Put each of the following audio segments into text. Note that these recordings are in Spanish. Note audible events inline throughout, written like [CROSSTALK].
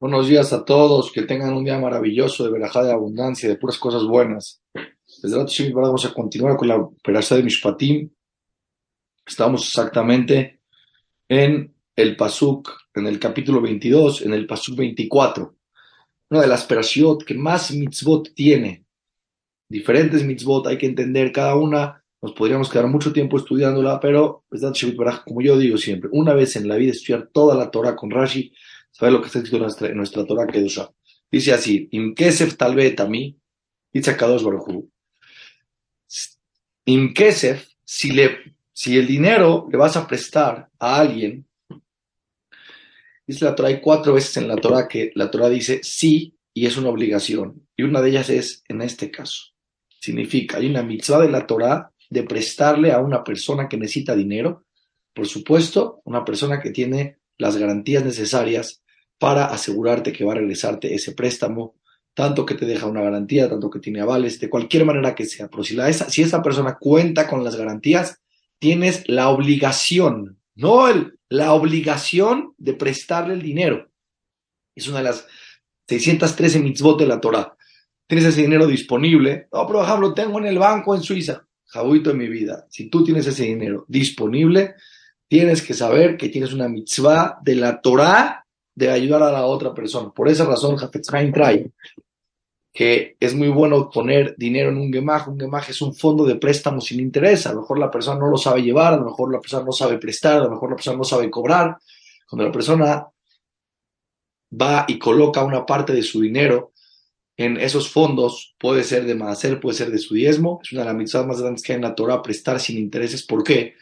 Buenos días a todos, que tengan un día maravilloso de verajá de abundancia, de puras cosas buenas. Desde la vamos a continuar con la operación de Mishpatim. Estamos exactamente en el Pasuk, en el capítulo 22, en el Pasuk 24. Una de las perashiot que más mitzvot tiene. Diferentes mitzvot, hay que entender cada una. Nos podríamos quedar mucho tiempo estudiándola, pero, como yo digo siempre, una vez en la vida estudiar toda la Torah con Rashi, saber lo que está escrito en nuestra, en nuestra Torah Kedusha. Dice así, Im Kesef Talbet a mí, dice Kadosh Baruj Im Kesef, si, le, si el dinero le vas a prestar a alguien, dice la Torah, hay cuatro veces en la Torah que la Torah dice sí y es una obligación. Y una de ellas es en este caso. Significa, hay una mitzvah de la Torah de prestarle a una persona que necesita dinero, por supuesto, una persona que tiene las garantías necesarias para asegurarte que va a regresarte ese préstamo, tanto que te deja una garantía, tanto que tiene avales, de cualquier manera que sea. Pero si, esa, si esa persona cuenta con las garantías, tienes la obligación, no el, la obligación de prestarle el dinero. Es una de las 613 mitzvot de la Torah. Tienes ese dinero disponible. No, pero ejemplo, lo tengo en el banco en Suiza. Jabuito de mi vida. Si tú tienes ese dinero disponible, tienes que saber que tienes una mitzvah de la Torah de ayudar a la otra persona. Por esa razón, Jafetz trae que es muy bueno poner dinero en un gemaj. Un gemaj es un fondo de préstamo sin interés. A lo mejor la persona no lo sabe llevar, a lo mejor la persona no sabe prestar, a lo mejor la persona no sabe cobrar. Cuando la persona va y coloca una parte de su dinero en esos fondos, puede ser de Maaser, puede ser de su diezmo. Es una de las mitzvahs más grandes que hay en la Torah, prestar sin intereses. ¿Por qué?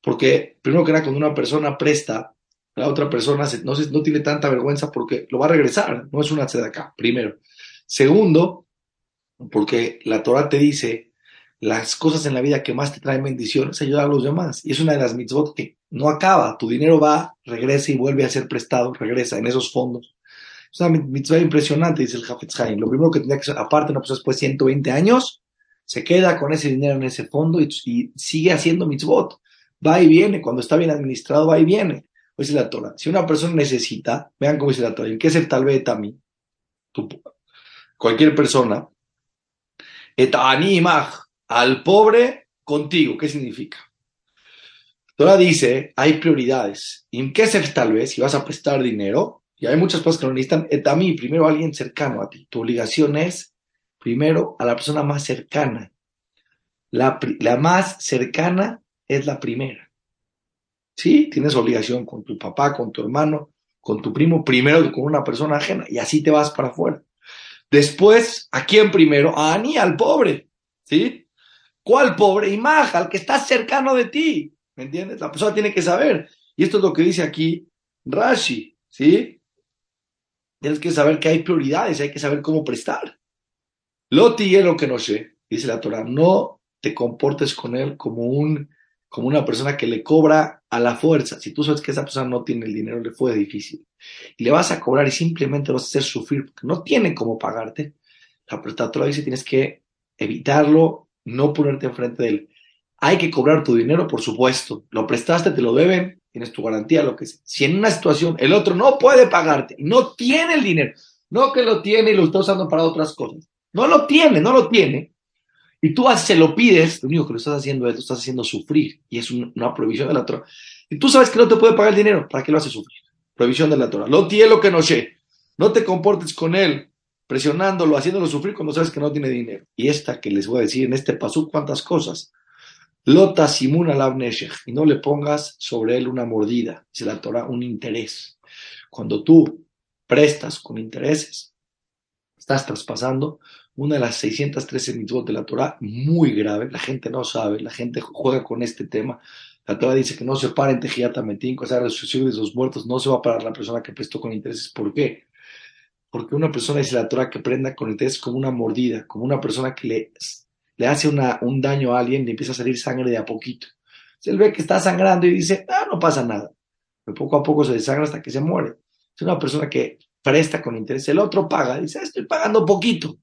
Porque, primero que nada, cuando una persona presta, la otra persona no, no tiene tanta vergüenza porque lo va a regresar, no es una acá primero. Segundo, porque la Torah te dice las cosas en la vida que más te traen bendiciones, ayudar a los demás. Y es una de las mitzvot que no acaba. Tu dinero va, regresa y vuelve a ser prestado, regresa en esos fondos. Es una mitzvah impresionante, dice el Hafetz Haim. Lo primero que tenía que hacer, aparte, no, pues después de 120 años, se queda con ese dinero en ese fondo y, y sigue haciendo mitzvot va y viene, cuando está bien administrado, va y viene. Dice la Torah. Si una persona necesita, vean cómo dice la Torah, ¿en qué es tal vez también? Cualquier persona, et al pobre contigo, ¿qué significa? Torah dice, hay prioridades. ¿En qué ser tal vez? Si vas a prestar dinero, y hay muchas cosas que lo necesitan, et mí, primero a alguien cercano a ti. Tu obligación es, primero, a la persona más cercana. La, la más cercana es la primera. Sí, tienes obligación con tu papá, con tu hermano, con tu primo, primero con una persona ajena, y así te vas para afuera. Después, ¿a quién primero? A Ani, al pobre. ¿Sí? ¿Cuál pobre? Imaja, al que está cercano de ti. ¿Me entiendes? La persona tiene que saber. Y esto es lo que dice aquí Rashi. ¿Sí? Tienes que saber que hay prioridades, hay que saber cómo prestar. Loti es lo que no sé, dice la Torah. No te comportes con él como un como una persona que le cobra a la fuerza. Si tú sabes que esa persona no tiene el dinero, le fue difícil. Y le vas a cobrar y simplemente vas a hacer sufrir porque no tiene cómo pagarte. La prestadora dice tienes que evitarlo, no ponerte enfrente de él. Hay que cobrar tu dinero, por supuesto. Lo prestaste, te lo deben, tienes tu garantía, lo que sea. Si en una situación el otro no puede pagarte, no tiene el dinero, no que lo tiene y lo está usando para otras cosas, no lo tiene, no lo tiene, y tú se lo pides, lo único que lo estás haciendo es, lo estás haciendo sufrir. Y es una prohibición de la Torah. Y tú sabes que no te puede pagar el dinero, ¿para qué lo haces sufrir? Prohibición de la Torah. Lo que no sé. No te comportes con él, presionándolo, haciéndolo sufrir cuando sabes que no tiene dinero. Y esta que les voy a decir en este paso, cuántas cosas. Lota simuna y no le pongas sobre él una mordida, dice la Torah, un interés. Cuando tú prestas con intereses, estás traspasando una de las 613 mitzvot de la Torah, muy grave, la gente no sabe, la gente juega con este tema. La Torah dice que no se para en Metín, o sea, resurrección de los muertos, no se va a parar la persona que prestó con intereses. ¿Por qué? Porque una persona dice la Torah que prenda con intereses como una mordida, como una persona que le, le hace una, un daño a alguien y empieza a salir sangre de a poquito. Se ve que está sangrando y dice, ah, no pasa nada. Pero poco a poco se desangra hasta que se muere. Es una persona que presta con interés, el otro paga, dice, ah, estoy pagando poquito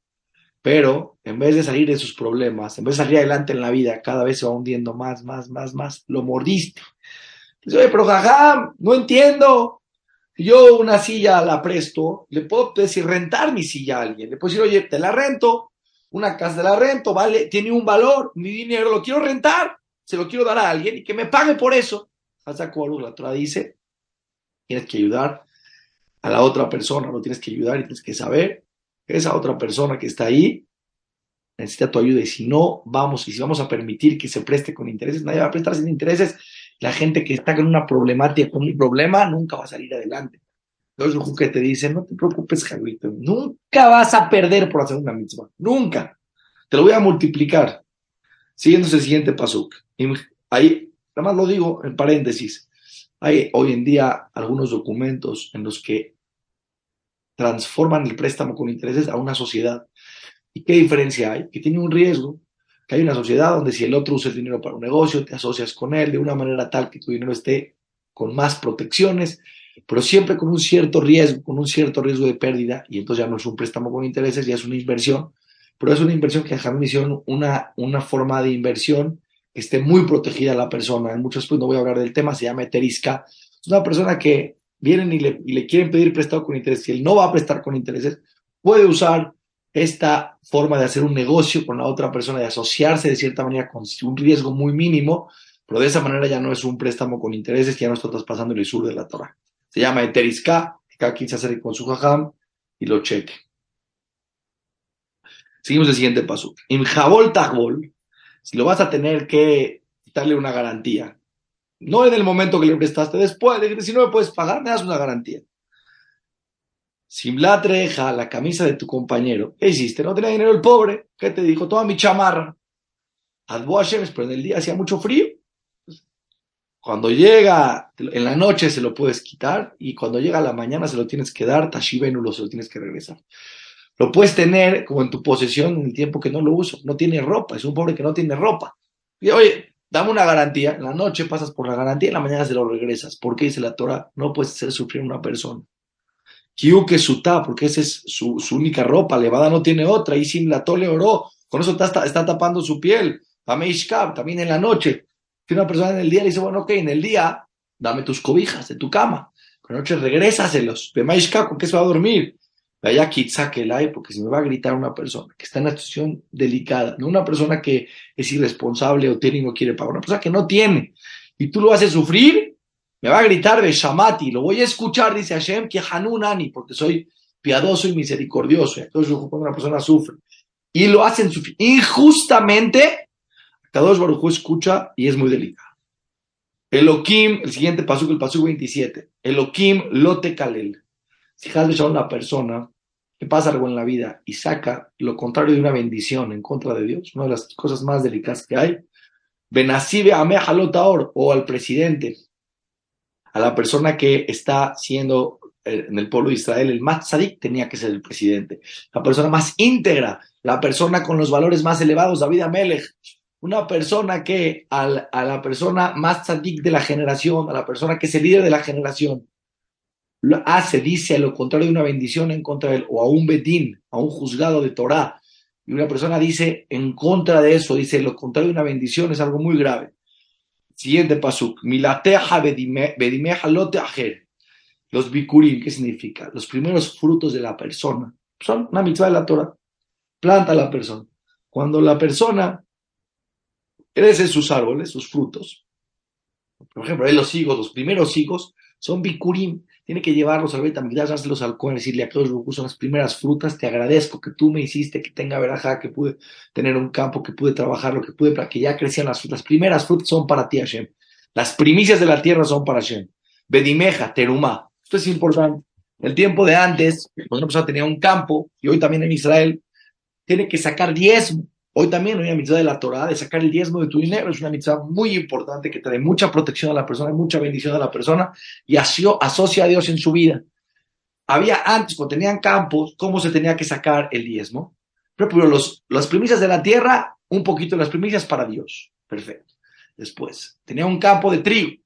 pero en vez de salir de sus problemas, en vez de salir adelante en la vida, cada vez se va hundiendo más, más, más, más. Lo mordiste. Dice, oye, pero jajá, no entiendo. Yo una silla la presto, le puedo decir rentar mi silla a alguien. Le puedo decir, oye, te la rento, una casa de la rento, vale, tiene un valor, mi dinero lo quiero rentar, se lo quiero dar a alguien y que me pague por eso. Hasta la Torah dice, tienes que ayudar a la otra persona, no tienes que ayudar y tienes que saber esa otra persona que está ahí necesita tu ayuda y si no, vamos, y si vamos a permitir que se preste con intereses, nadie va a prestar sin intereses, la gente que está con una problemática, con un problema, nunca va a salir adelante. El que te dice, no te preocupes, Javito, nunca vas a perder por hacer una misma, nunca. Te lo voy a multiplicar. Siguiendo ese siguiente pasuk. Ahí, nada más lo digo en paréntesis. Hay hoy en día algunos documentos en los que transforman el préstamo con intereses a una sociedad. ¿Y qué diferencia hay? Que tiene un riesgo que hay una sociedad donde si el otro usa el dinero para un negocio, te asocias con él de una manera tal que tu dinero esté con más protecciones, pero siempre con un cierto riesgo, con un cierto riesgo de pérdida, y entonces ya no es un préstamo con intereses, ya es una inversión, pero es una inversión que me hicieron una, una forma de inversión que esté muy protegida a la persona. En muchos pues no voy a hablar del tema, se llama Eterisca. Es una persona que vienen y le, y le quieren pedir prestado con intereses, y él no va a prestar con intereses, puede usar esta forma de hacer un negocio con la otra persona, de asociarse de cierta manera con un riesgo muy mínimo, pero de esa manera ya no es un préstamo con intereses, ya no está traspasando el sur de la Torah. Se llama Eteriska, que cada quien se acerque con su jajam y lo cheque. Seguimos el siguiente paso. En Jabol Tagbol, si lo vas a tener que darle una garantía, no en el momento que le prestaste, después, si no me puedes pagar, me das una garantía. Simla treja la camisa de tu compañero. ¿Qué hiciste? No tenía dinero el pobre. ¿Qué te dijo? Toma mi chamarra. Adbo pero en el día hacía mucho frío. Cuando llega en la noche se lo puedes quitar y cuando llega a la mañana se lo tienes que dar, Tashibenulo se lo tienes que regresar. Lo puedes tener como en tu posesión en el tiempo que no lo uso. No tiene ropa, es un pobre que no tiene ropa. Y oye, dame una garantía. En la noche pasas por la garantía en la mañana se lo regresas. ¿Por qué dice la Torah? No puedes hacer sufrir una persona. Kiuke Sutá, porque esa es su, única ropa, Levada no tiene otra, y sin la tole oro, con eso está, está tapando su piel. Pameishkab, también en la noche. Si una persona en el día le dice, bueno, ok, en el día, dame tus cobijas de tu cama. Con la noche regrésaselos. Pameishkab, ¿con qué se va a dormir? Vaya hay, porque si me va a gritar una persona que está en una situación delicada, no una persona que es irresponsable o tiene y no quiere pagar, una persona que no tiene, y tú lo haces sufrir, me va a gritar Beshamati, lo voy a escuchar, dice Hashem, que Hanunani, porque soy piadoso y misericordioso. Entonces, cuando una persona sufre y lo hacen sufrir injustamente, Kadosh Baruj escucha y es muy delicado. Elohim, el siguiente paso, el paso 27. Elohim lote kalel. Si Hashem una persona pasa algo en la vida y saca lo contrario de una bendición en contra de Dios, una de las cosas más delicadas que hay, Benasibe Amehalotaor o al presidente a la persona que está siendo eh, en el pueblo de Israel, el más tzadik tenía que ser el presidente, la persona más íntegra, la persona con los valores más elevados, David Amelech, una persona que a la persona más tzadik de la generación, a la persona que es el líder de la generación, hace, dice a lo contrario de una bendición en contra de él, o a un bedín, a un juzgado de Torah, y una persona dice en contra de eso, dice lo contrario de una bendición, es algo muy grave. Siguiente pasuk. Milateja bedimeja lote ajer. Los bikurim, ¿qué significa? Los primeros frutos de la persona. Son una mitzvah de la Torah. Planta la persona. Cuando la persona crece sus árboles, sus frutos. Por ejemplo, los higos, los primeros higos son bikurim tiene que llevarlos al Betamigdash, dárselos al Cohen, decirle a todos son las primeras frutas, te agradezco que tú me hiciste, que tenga verajá, que pude tener un campo, que pude trabajar, lo que pude, para que ya crecieran las frutas. Las primeras frutas son para ti, Hashem. Las primicias de la tierra son para Hashem. Bedimeja, terumá. Esto es importante. El tiempo de antes, cuando una persona tenía un campo, y hoy también en Israel, tiene que sacar diezmo. Hoy también hay una mitzvah de la Torah de sacar el diezmo de tu dinero. Es una mitzvah muy importante que trae mucha protección a la persona, mucha bendición a la persona y asocia a Dios en su vida. Había antes, cuando tenían campos, cómo se tenía que sacar el diezmo. Pero, los, las primicias de la tierra, un poquito de las primicias para Dios. Perfecto. Después, tenía un campo de trigo.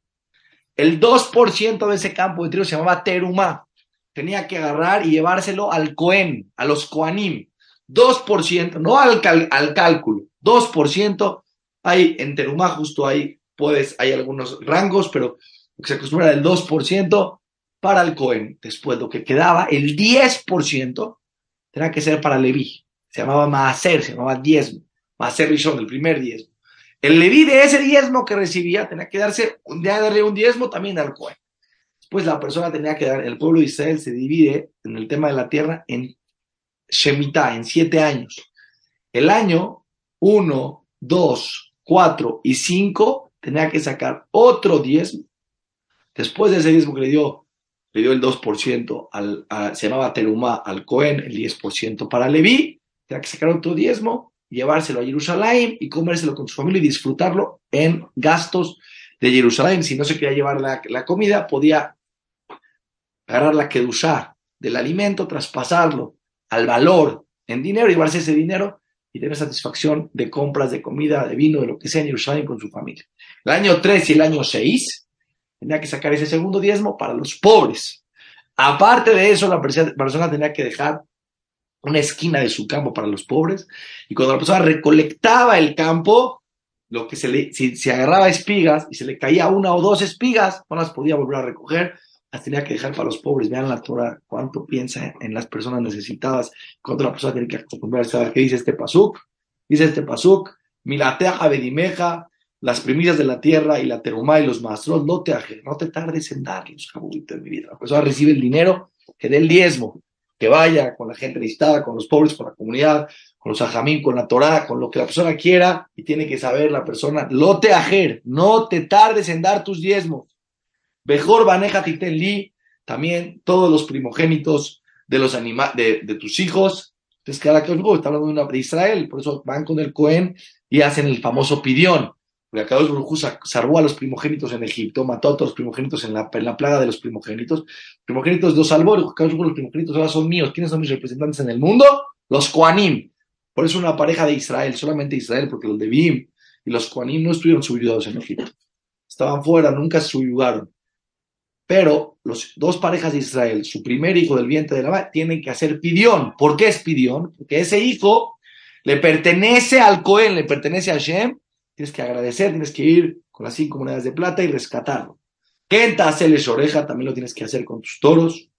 El 2% de ese campo de trigo se llamaba teruma. Tenía que agarrar y llevárselo al Cohen, a los Koanim 2%, no al, al cálculo, 2%, hay en Terumá justo ahí, puedes, hay algunos rangos, pero se acostumbra del 2%, para el Cohen. Después lo que quedaba, el 10%, tenía que ser para Leví. Se llamaba Maaser, se llamaba diezmo. Maaser Rishon, el primer diezmo. El Leví de ese diezmo que recibía tenía que darse, día darle un diezmo también al Cohen. Después la persona tenía que dar, el pueblo de Israel se divide en el tema de la tierra en Shemitah, en siete años. El año 1, 2, 4 y 5 tenía que sacar otro diezmo. Después de ese diezmo que le dio, le dio el 2%, al, se llamaba Terumá al Cohen, el 10% para Leví, tenía que sacar otro diezmo, llevárselo a Jerusalén y comérselo con su familia y disfrutarlo en gastos de Jerusalén. Si no se quería llevar la, la comida, podía agarrar la kedushá del alimento, traspasarlo al valor en dinero, llevarse ese dinero y tener satisfacción de compras de comida, de vino, de lo que sea en Jerusalén con su familia. El año 3 y el año 6 tenía que sacar ese segundo diezmo para los pobres. Aparte de eso, la persona tenía que dejar una esquina de su campo para los pobres y cuando la persona recolectaba el campo, lo que se le, si se agarraba espigas y se le caía una o dos espigas, no las podía volver a recoger, las tenía que dejar para los pobres. Vean la Torah, cuánto piensa en las personas necesitadas, cuánto la persona tiene que acostumbrarse a qué dice este pasuk. Dice este pasuk, milateja bedimeja, las primicias de la tierra y la terumá y los maestros, no te no te tardes en darlos, cabulitos de mi vida. La persona recibe el dinero, que dé el diezmo, que vaya con la gente necesitada, con los pobres, con la comunidad, con los ajamín, con la Torah, con lo que la persona quiera, y tiene que saber la persona, lo te ajer, no te tardes en dar tus diezmos. Mejor baneja li, también todos los primogénitos de los anima de, tus hijos. Entonces, está hablando de, una, de Israel, por eso van con el Cohen y hacen el famoso pidión. Porque acá Baruj salvó a los primogénitos en Egipto, mató a todos los primogénitos en la, plaga de los primogénitos. Primogénitos los salvó, los primogénitos ahora son míos. ¿Quiénes son mis representantes en el mundo? Los Koanim. Por eso una pareja de Israel, solamente Israel, porque los de Bim y los Koanim no estuvieron subyugados en Egipto. Estaban fuera, nunca subyugaron. Pero los dos parejas de Israel, su primer hijo del vientre de la madre, tienen que hacer pidión. ¿Por qué es pidión? Porque ese hijo le pertenece al Cohen, le pertenece a Shem. Tienes que agradecer, tienes que ir con las cinco monedas de plata y rescatarlo. Kenta hacerles oreja, también lo tienes que hacer con tus toros.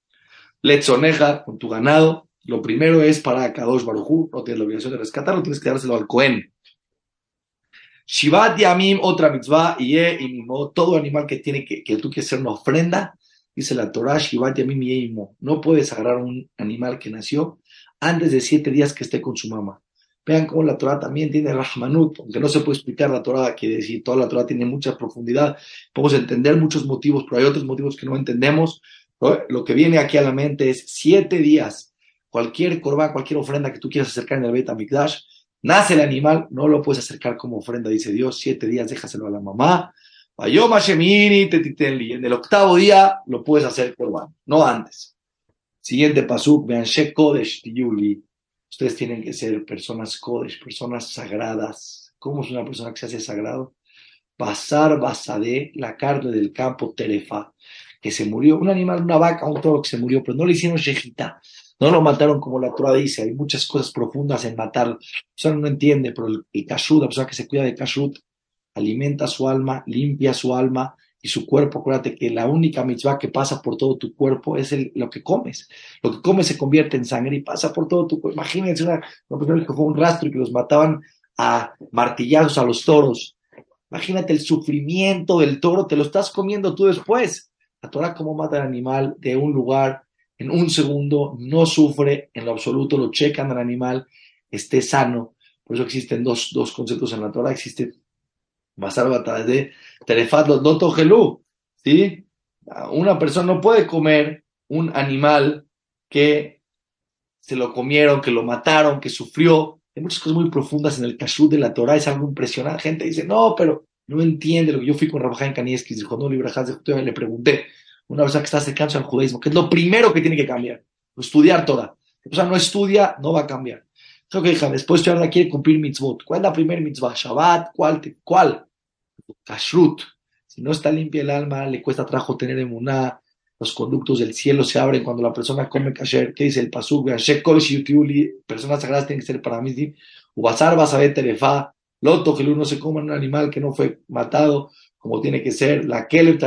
Letzoneja, con tu ganado. Lo primero es para Kadosh Barujú, no tienes la obligación de rescatarlo, tienes que dárselo al Cohen. Shivat Yamim, otra mitzvah, y todo animal que tiene que, que tú quieres hacer una ofrenda, dice la Torah, Shivat Yamim y No puedes agarrar un animal que nació antes de siete días que esté con su mamá. Vean cómo la Torah también tiene Rahmanut, aunque no se puede explicar la Torah, quiere decir, toda la Torah tiene mucha profundidad, podemos entender muchos motivos, pero hay otros motivos que no entendemos. Lo que viene aquí a la mente es siete días, cualquier corbán, cualquier ofrenda que tú quieras acercar en el Bet HaMikdash, Nace el animal, no lo puedes acercar como ofrenda, dice Dios, siete días déjaselo a la mamá. En el octavo día lo puedes hacer no antes. Siguiente pasuk, vean Kodesh Tiyuli. Ustedes tienen que ser personas Kodesh, personas sagradas. ¿Cómo es una persona que se hace sagrado? Pasar basade, la carne del campo Terefa, que se murió, un animal, una vaca, un toro que se murió, pero no le hicieron shejita, no lo mataron como la Torah dice, hay muchas cosas profundas en matarlo. La no entiende, pero el, el la persona que se cuida de kashrut, alimenta su alma, limpia su alma y su cuerpo. Acuérdate que la única mitzvah que pasa por todo tu cuerpo es el, lo que comes. Lo que comes se convierte en sangre y pasa por todo tu cuerpo. Imagínense una, persona que fue un rastro y que los mataban a martillazos a los toros. Imagínate el sufrimiento del toro, te lo estás comiendo tú después. La Torah cómo mata al animal de un lugar en un segundo, no sufre en lo absoluto, lo checan al animal, esté sano. Por eso existen dos, dos conceptos en la Torah. Existe Basar de Terefat Doto Gelú. ¿sí? Una persona no puede comer un animal que se lo comieron, que lo mataron, que sufrió. Hay muchas cosas muy profundas en el kashrut de la Torah, es algo impresionante. Gente dice, no, pero no entiende lo que yo fui con Rabajá en dijo, no, Librajas le pregunté, una persona que está acercándose al judaísmo, que es lo primero que tiene que cambiar, estudiar toda. La persona no estudia, no va a cambiar. Creo que hija, después de ahora quiere cumplir mitzvot. ¿Cuál es la primera mitzvah? Shabbat, ¿cuál? ¿Cuál? Kashrut. Si no está limpia el alma, le cuesta trabajo tener emuná, los conductos del cielo se abren cuando la persona come kasher. ¿Qué dice el pasuk? Personas sagradas tienen que ser para mí. A ver telefa. Loto, que uno se coma un animal que no fue matado como tiene que ser. La kelep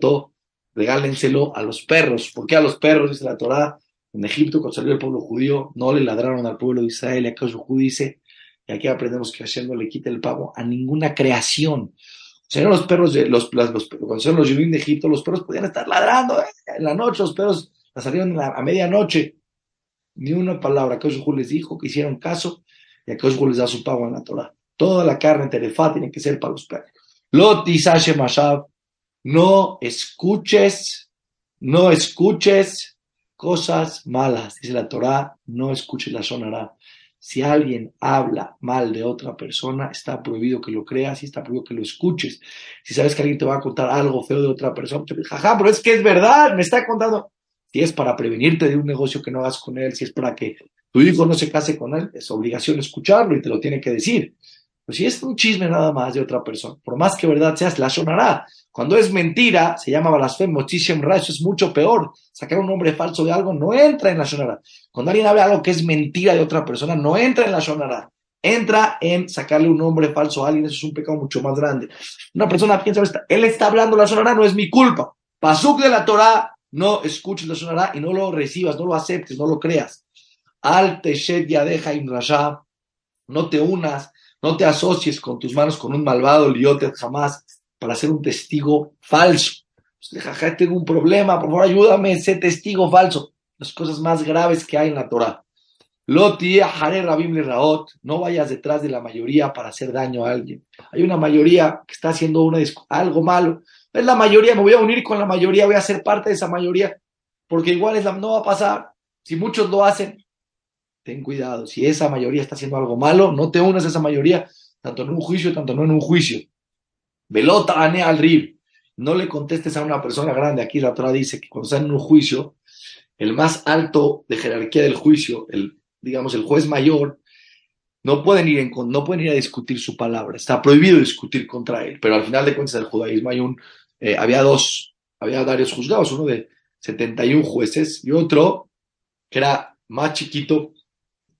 todo regálenselo a los perros. ¿Por qué a los perros? Dice la Torá. En Egipto, cuando salió el pueblo judío, no le ladraron al pueblo de Israel. Y acá judío dice, y aquí aprendemos que Hashem no le quita el pavo a ninguna creación. O sea, los perros, de, los, los, cuando son los de Egipto, los perros podían estar ladrando ¿eh? en la noche, los perros la salieron a, medianoche. Ni una palabra. Acá les dijo que hicieron caso y acá les da su pago en la Torah. Toda la carne terefá tiene que ser para los perros. Lot Mashab, no escuches, no escuches cosas malas. Dice la Torah, no escuches la sonará. Si alguien habla mal de otra persona, está prohibido que lo creas y está prohibido que lo escuches. Si sabes que alguien te va a contar algo feo de otra persona, te jaja, pero es que es verdad, me está contando. Si es para prevenirte de un negocio que no hagas con él, si es para que tu hijo no se case con él, es obligación escucharlo y te lo tiene que decir. Pero si es un chisme nada más de otra persona, por más que verdad seas, la sonará. Cuando es mentira, se llama blasfemo, ra, eso es mucho peor. Sacar un nombre falso de algo no entra en la sonará. Cuando alguien habla algo que es mentira de otra persona, no entra en la sonará. Entra en sacarle un nombre falso a alguien, eso es un pecado mucho más grande. Una persona piensa, él está hablando la sonará, no es mi culpa. Pasuk de la Torah, no escuches la sonará y no lo recibas, no lo aceptes, no lo creas. Al teshet yadeja rasha, no te unas no te asocies con tus manos con un malvado liotet jamás para ser un testigo falso. Pues, jaja, tengo un problema, por favor ayúdame, ese testigo falso. Las cosas más graves que hay en la Torah. Loti, Jare Rabim Raot, no vayas detrás de la mayoría para hacer daño a alguien. Hay una mayoría que está haciendo una, algo malo. Es la mayoría, me voy a unir con la mayoría, voy a ser parte de esa mayoría, porque igual es la, no va a pasar. Si muchos lo hacen, ten cuidado. Si esa mayoría está haciendo algo malo, no te unas a esa mayoría, tanto en un juicio, tanto no en un juicio. Velota ane al rib. No le contestes a una persona grande. Aquí la Torah dice que cuando está en un juicio, el más alto de jerarquía del juicio, el, digamos, el juez mayor, no pueden, ir en, no pueden ir a discutir su palabra. Está prohibido discutir contra él. Pero al final de cuentas, el judaísmo hay un, eh, había dos, había varios juzgados, uno de 71 jueces y otro que era más chiquito,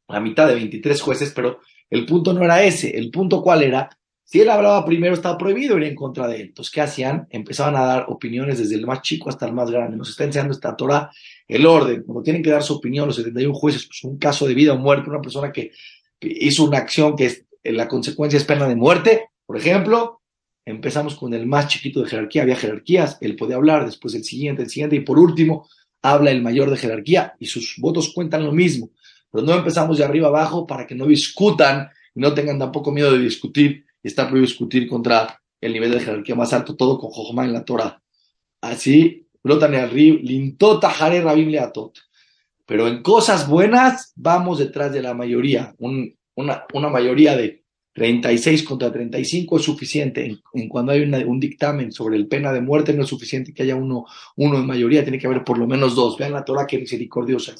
la mitad de 23 jueces, pero el punto no era ese. El punto cuál era, si él hablaba primero estaba prohibido ir en contra de él. Entonces, ¿qué hacían? Empezaban a dar opiniones desde el más chico hasta el más grande. Nos está enseñando esta Torah el orden, como tienen que dar su opinión los 71 jueces, pues un caso de vida o muerte, una persona que, hizo una acción que es, la consecuencia es pena de muerte, por ejemplo, empezamos con el más chiquito de jerarquía, había jerarquías, él podía hablar, después el siguiente, el siguiente, y por último, habla el mayor de jerarquía, y sus votos cuentan lo mismo. Pero no empezamos de arriba abajo para que no discutan y no tengan tampoco miedo de discutir y está prohibido discutir contra el nivel de jerarquía más alto, todo con Jojma en la Torah. Así, brotan el río, lintota jare rabim leatot. Pero en cosas buenas vamos detrás de la mayoría, una, una mayoría de 36 contra 35 es suficiente. En, cuando hay un dictamen sobre el pena de muerte, no es suficiente que haya uno, uno en mayoría, tiene que haber por lo menos dos. Vean la Torah que misericordiosa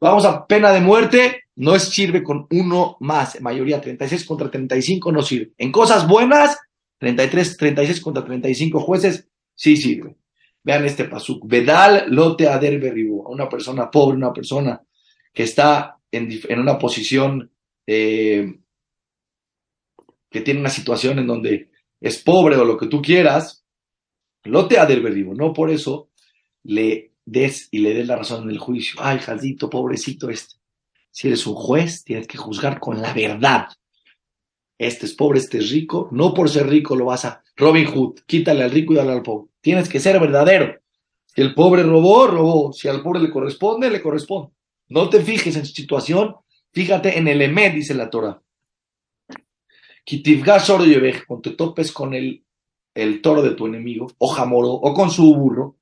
Vamos a pena de muerte, no sirve con uno más. En mayoría, 36 contra 35 no sirve. En cosas buenas, 33, 36 contra 35 jueces, sí sirve. Vean este pasuk. Vedal lote ader a Una persona pobre, una persona que está en, en una posición eh, que tiene una situación en donde es pobre o lo que tú quieras, lo te ha del no por eso le des y le des la razón en el juicio. Ay, jaldito, pobrecito este. Si eres un juez, tienes que juzgar con la verdad. Este es pobre, este es rico. No por ser rico lo vas a. Robin Hood, quítale al rico y dale al pobre. Tienes que ser verdadero. Si el pobre robó, robó. Si al pobre le corresponde, le corresponde. No te fijes en su situación, fíjate en el Emet, dice la Torah cuando te topes con el, el toro de tu enemigo, o jamoro, o con su burro,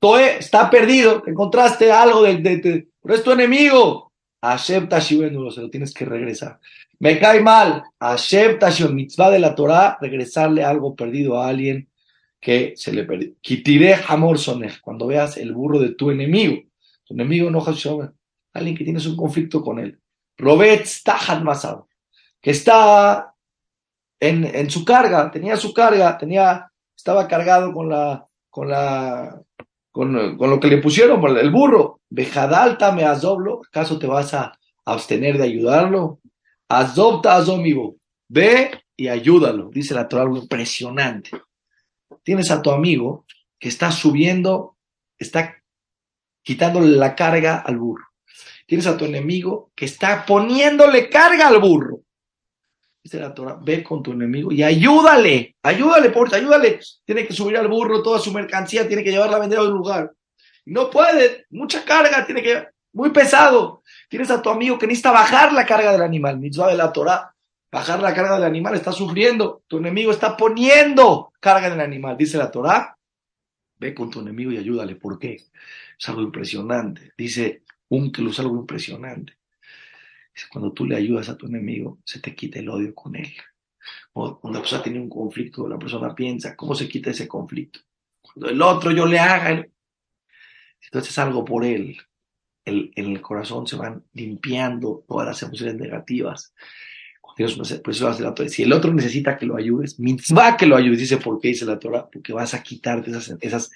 Toe está perdido, encontraste algo de, de, pero es tu enemigo. Acepta Shivenu, se lo tienes que regresar. Me cae mal. Acepta mitzvah de la Torah, regresarle algo perdido a alguien que se le perdió. Kitire Hamor Soner, cuando veas el burro de tu enemigo. Tu enemigo no alguien que tienes un conflicto con él. Robet Stahat Masado, que está en, su carga, tenía su carga, tenía, estaba cargado con la, con la, con, lo que le pusieron, el burro. Bejadalta me azoblo, ¿acaso te vas a abstener de ayudarlo? Azobta azomivo, ve y ayúdalo, dice la Torah, algo impresionante. Tienes a tu amigo que está subiendo está quitándole la carga al burro. Tienes a tu enemigo que está poniéndole carga al burro. Dice la Torah, ve con tu enemigo y ayúdale, ayúdale, porque ayúdale. Tiene que subir al burro toda su mercancía, tiene que llevarla a vender a un lugar. No puede, mucha carga, tiene que, muy pesado. Tienes a tu amigo que necesita bajar la carga del animal, mitzvah de la Torah. Bajar la carga del animal, está sufriendo. Tu enemigo está poniendo carga del animal. Dice la Torah, ve con tu enemigo y ayúdale. ¿Por qué? Es algo impresionante. Dice un que es algo impresionante. Cuando tú le ayudas a tu enemigo, se te quita el odio con él. Cuando la persona tiene un conflicto, la persona piensa, ¿cómo se quita ese conflicto? Cuando el otro yo le haga, entonces algo por él, el, en el corazón se van limpiando todas las emociones negativas. Si el otro necesita que lo ayudes, va que lo ayudes. Dice, ¿por qué dice la Torah? Porque vas a quitarte esas, esas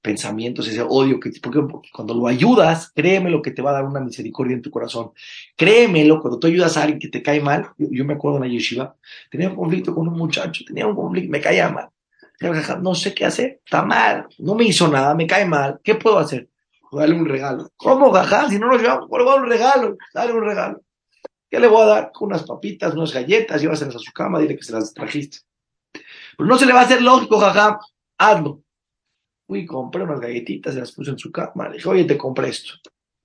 pensamientos, ese odio que porque, cuando lo ayudas, créeme lo que te va a dar una misericordia en tu corazón. Créemelo, cuando tú ayudas a alguien que te cae mal, yo, me acuerdo en la yeshiva, tenía un conflicto con un muchacho, tenía un conflicto, me caía mal. No sé qué hacer, está mal, no me hizo nada, me cae mal, ¿qué puedo hacer? Dale un regalo. ¿Cómo, jaja? Si no nos llevamos, ¿cuál va un regalo? Dale un regalo. ¿Qué le voy a dar? Unas papitas, unas galletas, llévaselas a su cama, dile que se las trajiste. Pero no se le va a hacer lógico, jaja, hazlo. Fui, compré unas galletitas, se las puse en su cama. Le dije, oye, te compré esto.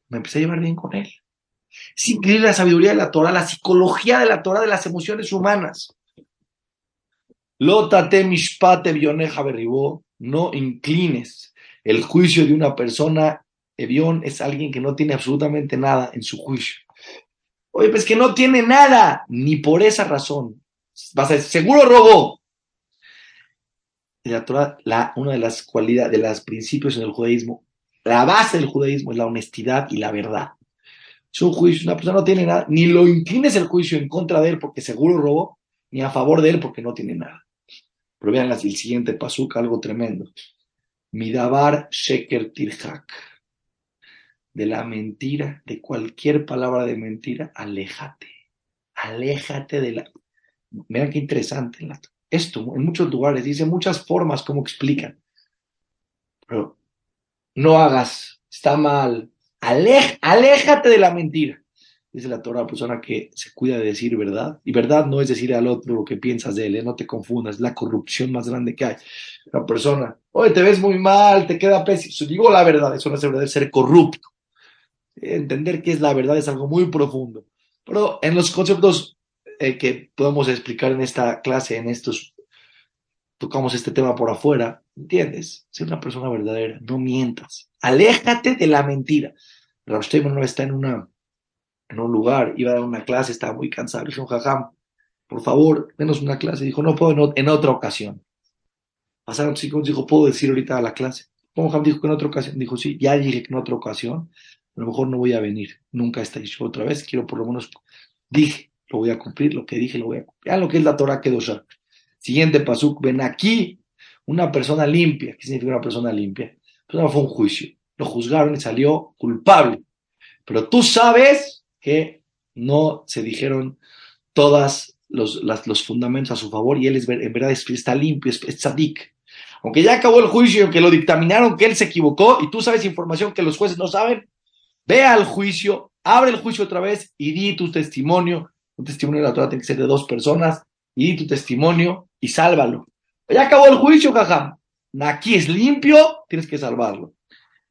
Me empecé a llevar bien con él. Es increíble la sabiduría de la Torah, la psicología de la Torah, de las emociones humanas. Lótate mishpate vioneja berribó. No inclines el juicio de una persona. Evión es alguien que no tiene absolutamente nada en su juicio. Oye, pues que no tiene nada, ni por esa razón. Vas a decir, seguro robó la Torah, la, una de las cualidades, de los principios en el judaísmo, la base del judaísmo es la honestidad y la verdad. Es un juicio, una persona no tiene nada, ni lo inclines el juicio en contra de él porque seguro robó, ni a favor de él porque no tiene nada. Pero vean el siguiente pasuk, algo tremendo. Midabar sheker tirhak. De la mentira, de cualquier palabra de mentira, aléjate. Aléjate de la. Vean qué interesante en la esto en muchos lugares, dice muchas formas como explican. Pero no hagas, está mal, aléjate de la mentira. Dice la Torah, persona que se cuida de decir verdad. Y verdad no es decir al otro lo que piensas de él, ¿eh? no te confundas, la corrupción más grande que hay. La persona, oye, te ves muy mal, te queda pésimo. Digo la verdad, eso no es verdad, ser corrupto. Entender qué es la verdad es algo muy profundo. Pero en los conceptos eh, que podemos explicar en esta clase, en estos, tocamos este tema por afuera, ¿entiendes? Ser una persona verdadera, no mientas, aléjate de la mentira. Rav no está en, una, en un lugar, iba a dar una clase, estaba muy cansado, dijo, jajam, por favor, denos una clase. Dijo, no puedo en, otra ocasión. Pasaron cinco dijo, ¿puedo decir ahorita a la clase? Jajam dijo que en otra ocasión. Dijo, sí, ya dije que en otra ocasión. A lo mejor no voy a venir nunca a esta otra vez. Quiero por lo menos, dije, lo voy a cumplir, lo que dije lo voy a cumplir. Vean lo que es la Torah ya. Siguiente pasuk, ven aquí una persona limpia. ¿Qué significa una persona limpia? Pues fue un juicio. Lo juzgaron y salió culpable. Pero tú sabes que no se dijeron todos los, los fundamentos a su favor y él es, en verdad está limpio, es, es tzadik. Aunque ya acabó el juicio, que lo dictaminaron, que él se equivocó y tú sabes información que los jueces no saben, ve al juicio, abre el juicio otra vez y di tu testimonio un testimonio de la Torah tiene que ser de dos personas, y tu testimonio y sálvalo. Ya acabó el juicio, jaja. Aquí es limpio, tienes que salvarlo.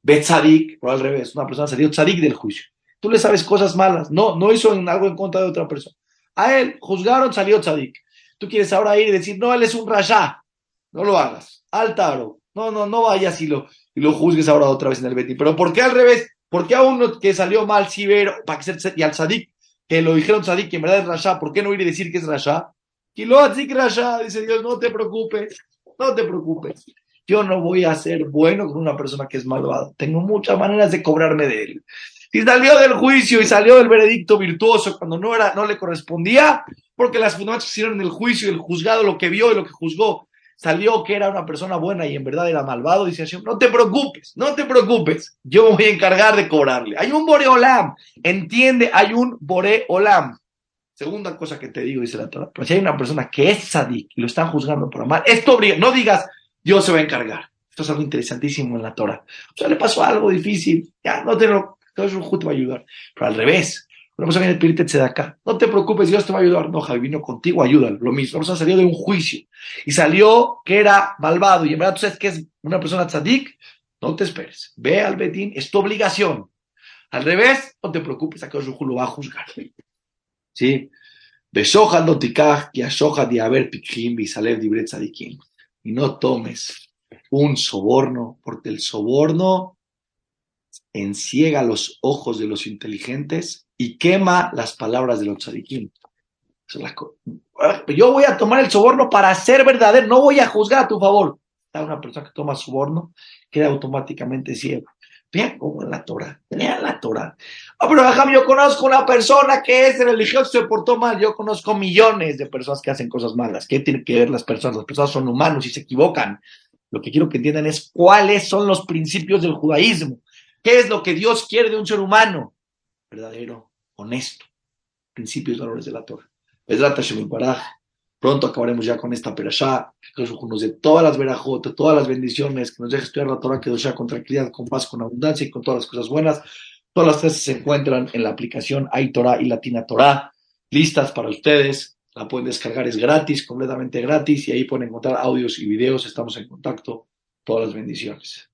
Bet tzadik, por al revés, una persona salió tzadik del juicio. Tú le sabes cosas malas, no, no hizo algo en contra de otra persona. A él juzgaron, salió tzadik. Tú quieres ahora ir y decir, no, él es un rasha. No lo hagas. Altaro. No, no, no vayas y lo, y lo juzgues ahora otra vez en el Betín. Pero ¿por qué al revés? ¿Por qué a uno que salió mal, si para que y al tzadik que lo dijeron Tzadik, que en verdad es Rasha, ¿por qué no ir y decir que es Rasha? Lo Rasha, dice Dios, no te preocupes, no te preocupes. Yo no voy a ser bueno con una persona que es malvada. Tengo muchas maneras de cobrarme de él. Y salió del juicio y salió del veredicto virtuoso cuando no, era, no le correspondía, porque las fundamentos hicieron en el juicio y el juzgado lo que vio y lo que juzgó salió que era una persona buena y en verdad era malvado, dice Hashem, no te preocupes, no te preocupes, yo me voy a encargar de cobrarle. Hay un Boreolam, entiende, hay un Boreolam. Segunda cosa que te digo, dice la Torah, pero si hay una persona que es sadik y lo están juzgando por mal, esto no digas, Dios se va a encargar. Esto es algo interesantísimo en la Torah. O sea, le pasó algo difícil, ya no te lo, todo eso te va a ayudar. Pero al revés, una persona viene a pedirte acá. No te preocupes, Dios te va a ayudar. No, Javi, vino contigo, ayúdalo. Lo mismo. Una persona salió de un juicio y salió que era malvado. Y en verdad tú sabes que es una persona tzadik. No te esperes. Ve al Betín, es tu obligación. Al revés, no te preocupes, acá lo va a juzgar. [LAUGHS] ¿Sí? Beshoja no que ashoja de haber pikim, bisalev dibret tzadikim. Y no tomes un soborno, porque el soborno enciega los ojos de los inteligentes y quema las palabras de los tzadikim. Yo voy a tomar el soborno para ser verdadero, no voy a juzgar a tu favor. Una persona que toma soborno queda automáticamente ciego. Vean cómo en la Torah, vean la Torah. Oh, pero yo conozco una persona que es religioso, se portó mal. Yo conozco millones de personas que hacen cosas malas. ¿Qué tienen que ver las personas? Las personas son humanos y se equivocan. Lo que quiero que entiendan es cuáles son los principios del judaísmo. ¿Qué es lo que Dios quiere de un ser humano? Verdadero, honesto. Principios y valores de la Torah. Pronto acabaremos ya con esta perashá, que nos dé todas las verajot, todas las bendiciones, que nos deje estudiar la Torah, que nos sea con tranquilidad, con paz, con abundancia y con todas las cosas buenas. Todas las clases se encuentran en la aplicación iTorah y Latina Torah, listas para ustedes. La pueden descargar, es gratis, completamente gratis, y ahí pueden encontrar audios y videos. Estamos en contacto. Todas las bendiciones.